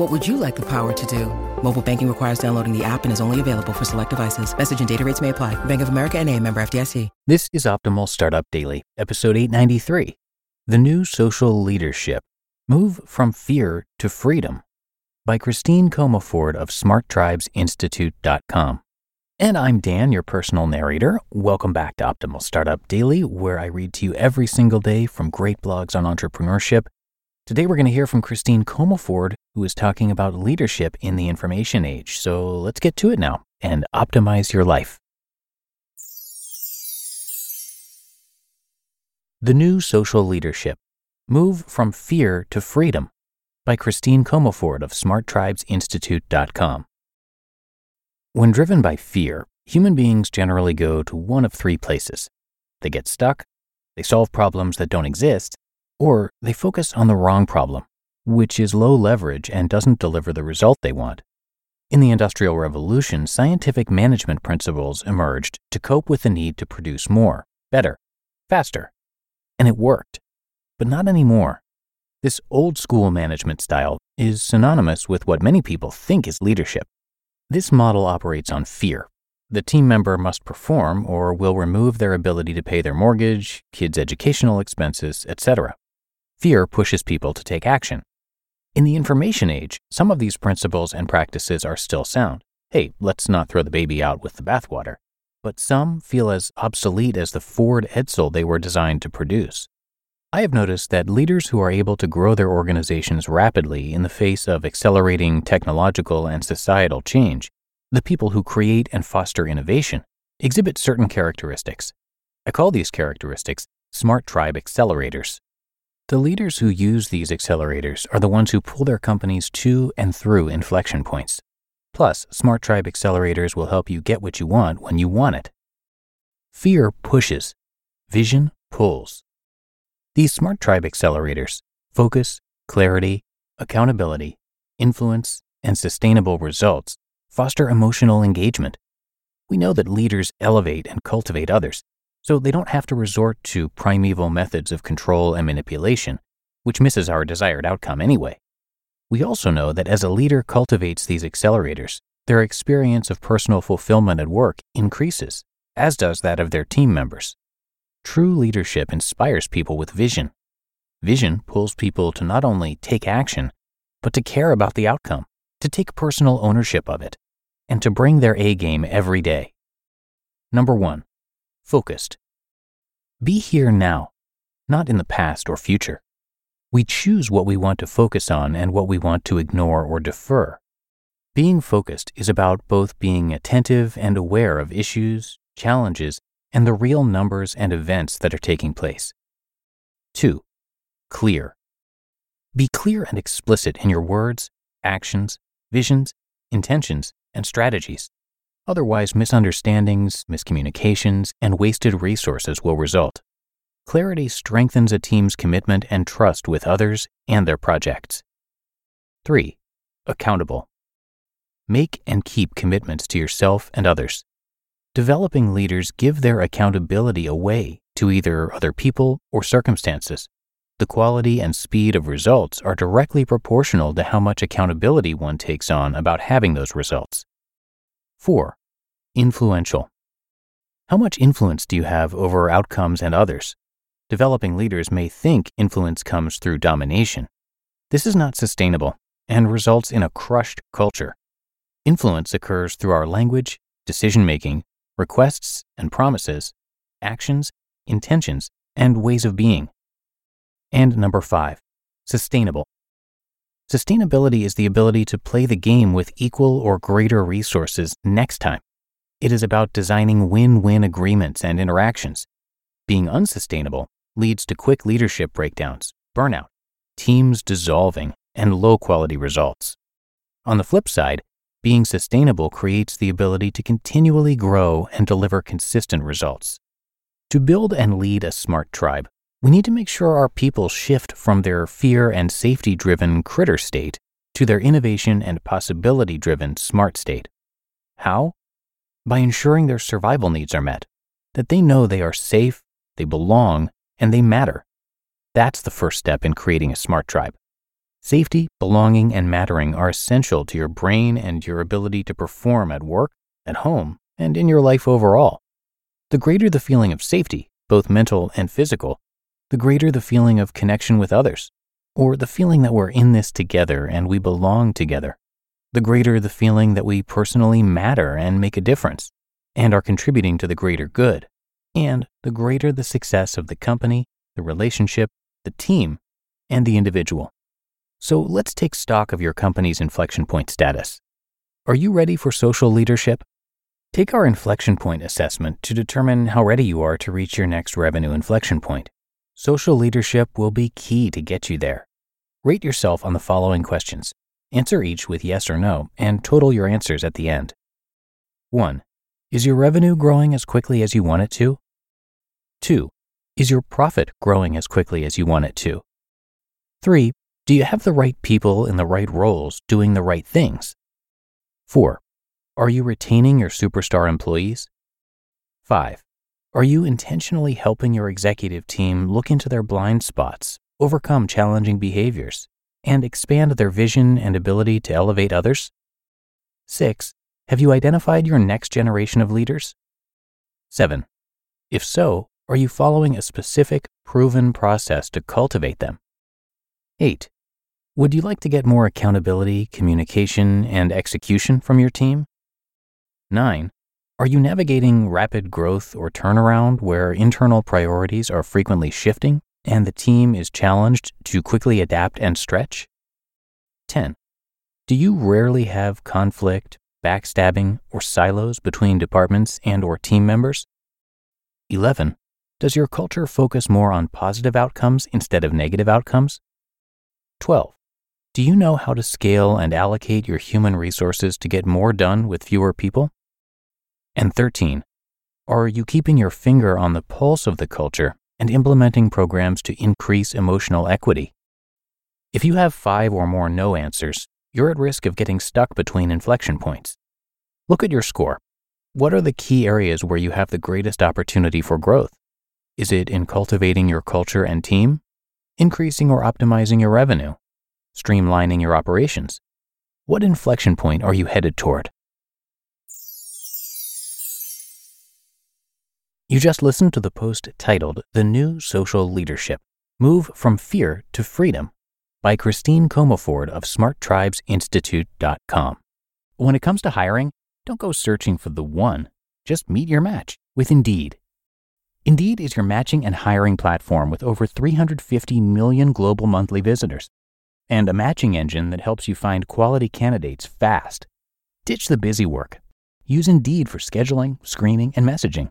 What would you like the power to do? Mobile banking requires downloading the app and is only available for select devices. Message and data rates may apply. Bank of America and a member FDIC. This is Optimal Startup Daily, episode 893. The New Social Leadership Move from Fear to Freedom by Christine Comaford of SmartTribesInstitute.com. And I'm Dan, your personal narrator. Welcome back to Optimal Startup Daily, where I read to you every single day from great blogs on entrepreneurship. Today, we're going to hear from Christine Comaford, who is talking about leadership in the information age. So let's get to it now and optimize your life. The New Social Leadership Move from Fear to Freedom by Christine Comaford of SmartTribesInstitute.com. When driven by fear, human beings generally go to one of three places. They get stuck, they solve problems that don't exist, or they focus on the wrong problem, which is low leverage and doesn't deliver the result they want. In the Industrial Revolution, scientific management principles emerged to cope with the need to produce more, better, faster. And it worked. But not anymore. This old school management style is synonymous with what many people think is leadership. This model operates on fear. The team member must perform or will remove their ability to pay their mortgage, kids' educational expenses, etc. Fear pushes people to take action. In the information age, some of these principles and practices are still sound. Hey, let's not throw the baby out with the bathwater. But some feel as obsolete as the Ford Edsel they were designed to produce. I have noticed that leaders who are able to grow their organizations rapidly in the face of accelerating technological and societal change, the people who create and foster innovation, exhibit certain characteristics. I call these characteristics smart tribe accelerators. The leaders who use these accelerators are the ones who pull their companies to and through inflection points. Plus, Smart Tribe accelerators will help you get what you want when you want it. Fear pushes, vision pulls. These Smart Tribe accelerators, focus, clarity, accountability, influence, and sustainable results, foster emotional engagement. We know that leaders elevate and cultivate others, so they don't have to resort to primeval methods of control and manipulation, which misses our desired outcome anyway. We also know that as a leader cultivates these accelerators, their experience of personal fulfillment at work increases, as does that of their team members. True leadership inspires people with vision. Vision pulls people to not only take action, but to care about the outcome, to take personal ownership of it, and to bring their A game every day. Number one, focused. Be here now, not in the past or future. We choose what we want to focus on and what we want to ignore or defer. Being focused is about both being attentive and aware of issues, challenges, and the real numbers and events that are taking place. 2. Clear. Be clear and explicit in your words, actions, visions, intentions, and strategies. Otherwise, misunderstandings, miscommunications, and wasted resources will result. Clarity strengthens a team's commitment and trust with others and their projects. 3. Accountable. Make and keep commitments to yourself and others. Developing leaders give their accountability away to either other people or circumstances. The quality and speed of results are directly proportional to how much accountability one takes on about having those results. 4. Influential. How much influence do you have over outcomes and others? Developing leaders may think influence comes through domination. This is not sustainable and results in a crushed culture. Influence occurs through our language, decision making, requests, and promises, actions, intentions, and ways of being. And number five, sustainable. Sustainability is the ability to play the game with equal or greater resources next time. It is about designing win win agreements and interactions. Being unsustainable leads to quick leadership breakdowns, burnout, teams dissolving, and low quality results. On the flip side, being sustainable creates the ability to continually grow and deliver consistent results. To build and lead a smart tribe, we need to make sure our people shift from their fear and safety driven critter state to their innovation and possibility driven smart state. How? By ensuring their survival needs are met, that they know they are safe, they belong, and they matter. That's the first step in creating a smart tribe. Safety, belonging, and mattering are essential to your brain and your ability to perform at work, at home, and in your life overall. The greater the feeling of safety, both mental and physical, the greater the feeling of connection with others, or the feeling that we're in this together and we belong together. The greater the feeling that we personally matter and make a difference and are contributing to the greater good. And the greater the success of the company, the relationship, the team, and the individual. So let's take stock of your company's inflection point status. Are you ready for social leadership? Take our inflection point assessment to determine how ready you are to reach your next revenue inflection point. Social leadership will be key to get you there. Rate yourself on the following questions. Answer each with yes or no and total your answers at the end. 1. Is your revenue growing as quickly as you want it to? 2. Is your profit growing as quickly as you want it to? 3. Do you have the right people in the right roles doing the right things? 4. Are you retaining your superstar employees? 5. Are you intentionally helping your executive team look into their blind spots, overcome challenging behaviors, and expand their vision and ability to elevate others? 6. Have you identified your next generation of leaders? 7. If so, are you following a specific, proven process to cultivate them? 8. Would you like to get more accountability, communication, and execution from your team? 9. Are you navigating rapid growth or turnaround where internal priorities are frequently shifting and the team is challenged to quickly adapt and stretch? 10. Do you rarely have conflict, backstabbing, or silos between departments and or team members? 11. Does your culture focus more on positive outcomes instead of negative outcomes? 12. Do you know how to scale and allocate your human resources to get more done with fewer people? And 13. Are you keeping your finger on the pulse of the culture and implementing programs to increase emotional equity? If you have five or more no answers, you're at risk of getting stuck between inflection points. Look at your score. What are the key areas where you have the greatest opportunity for growth? Is it in cultivating your culture and team? Increasing or optimizing your revenue? streamlining your operations? What inflection point are you headed toward? You just listened to the post titled The New Social Leadership Move from Fear to Freedom by Christine Comaford of SmartTribesInstitute.com. When it comes to hiring, don't go searching for the one, just meet your match with Indeed. Indeed is your matching and hiring platform with over 350 million global monthly visitors and a matching engine that helps you find quality candidates fast. Ditch the busy work. Use Indeed for scheduling, screening, and messaging.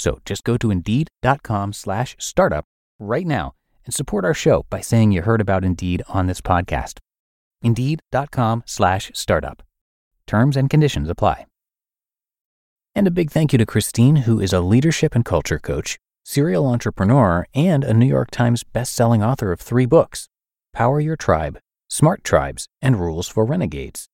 So just go to indeed.com slash startup right now and support our show by saying you heard about Indeed on this podcast. Indeed.com slash startup. Terms and conditions apply. And a big thank you to Christine, who is a leadership and culture coach, serial entrepreneur, and a New York Times bestselling author of three books Power Your Tribe, Smart Tribes, and Rules for Renegades.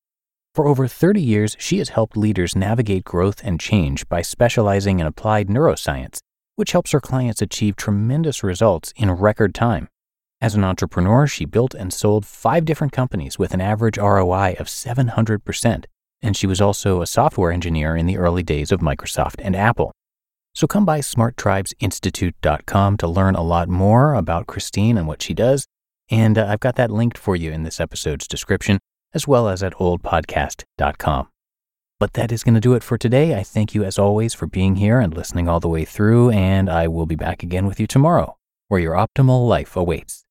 For over 30 years, she has helped leaders navigate growth and change by specializing in applied neuroscience which helps her clients achieve tremendous results in record time. As an entrepreneur, she built and sold five different companies with an average ROI of 700%, and she was also a software engineer in the early days of Microsoft and Apple. So come by smarttribesinstitute.com to learn a lot more about Christine and what she does, and uh, I've got that linked for you in this episode's description, as well as at oldpodcast.com. But that is going to do it for today. I thank you as always for being here and listening all the way through, and I will be back again with you tomorrow, where your optimal life awaits.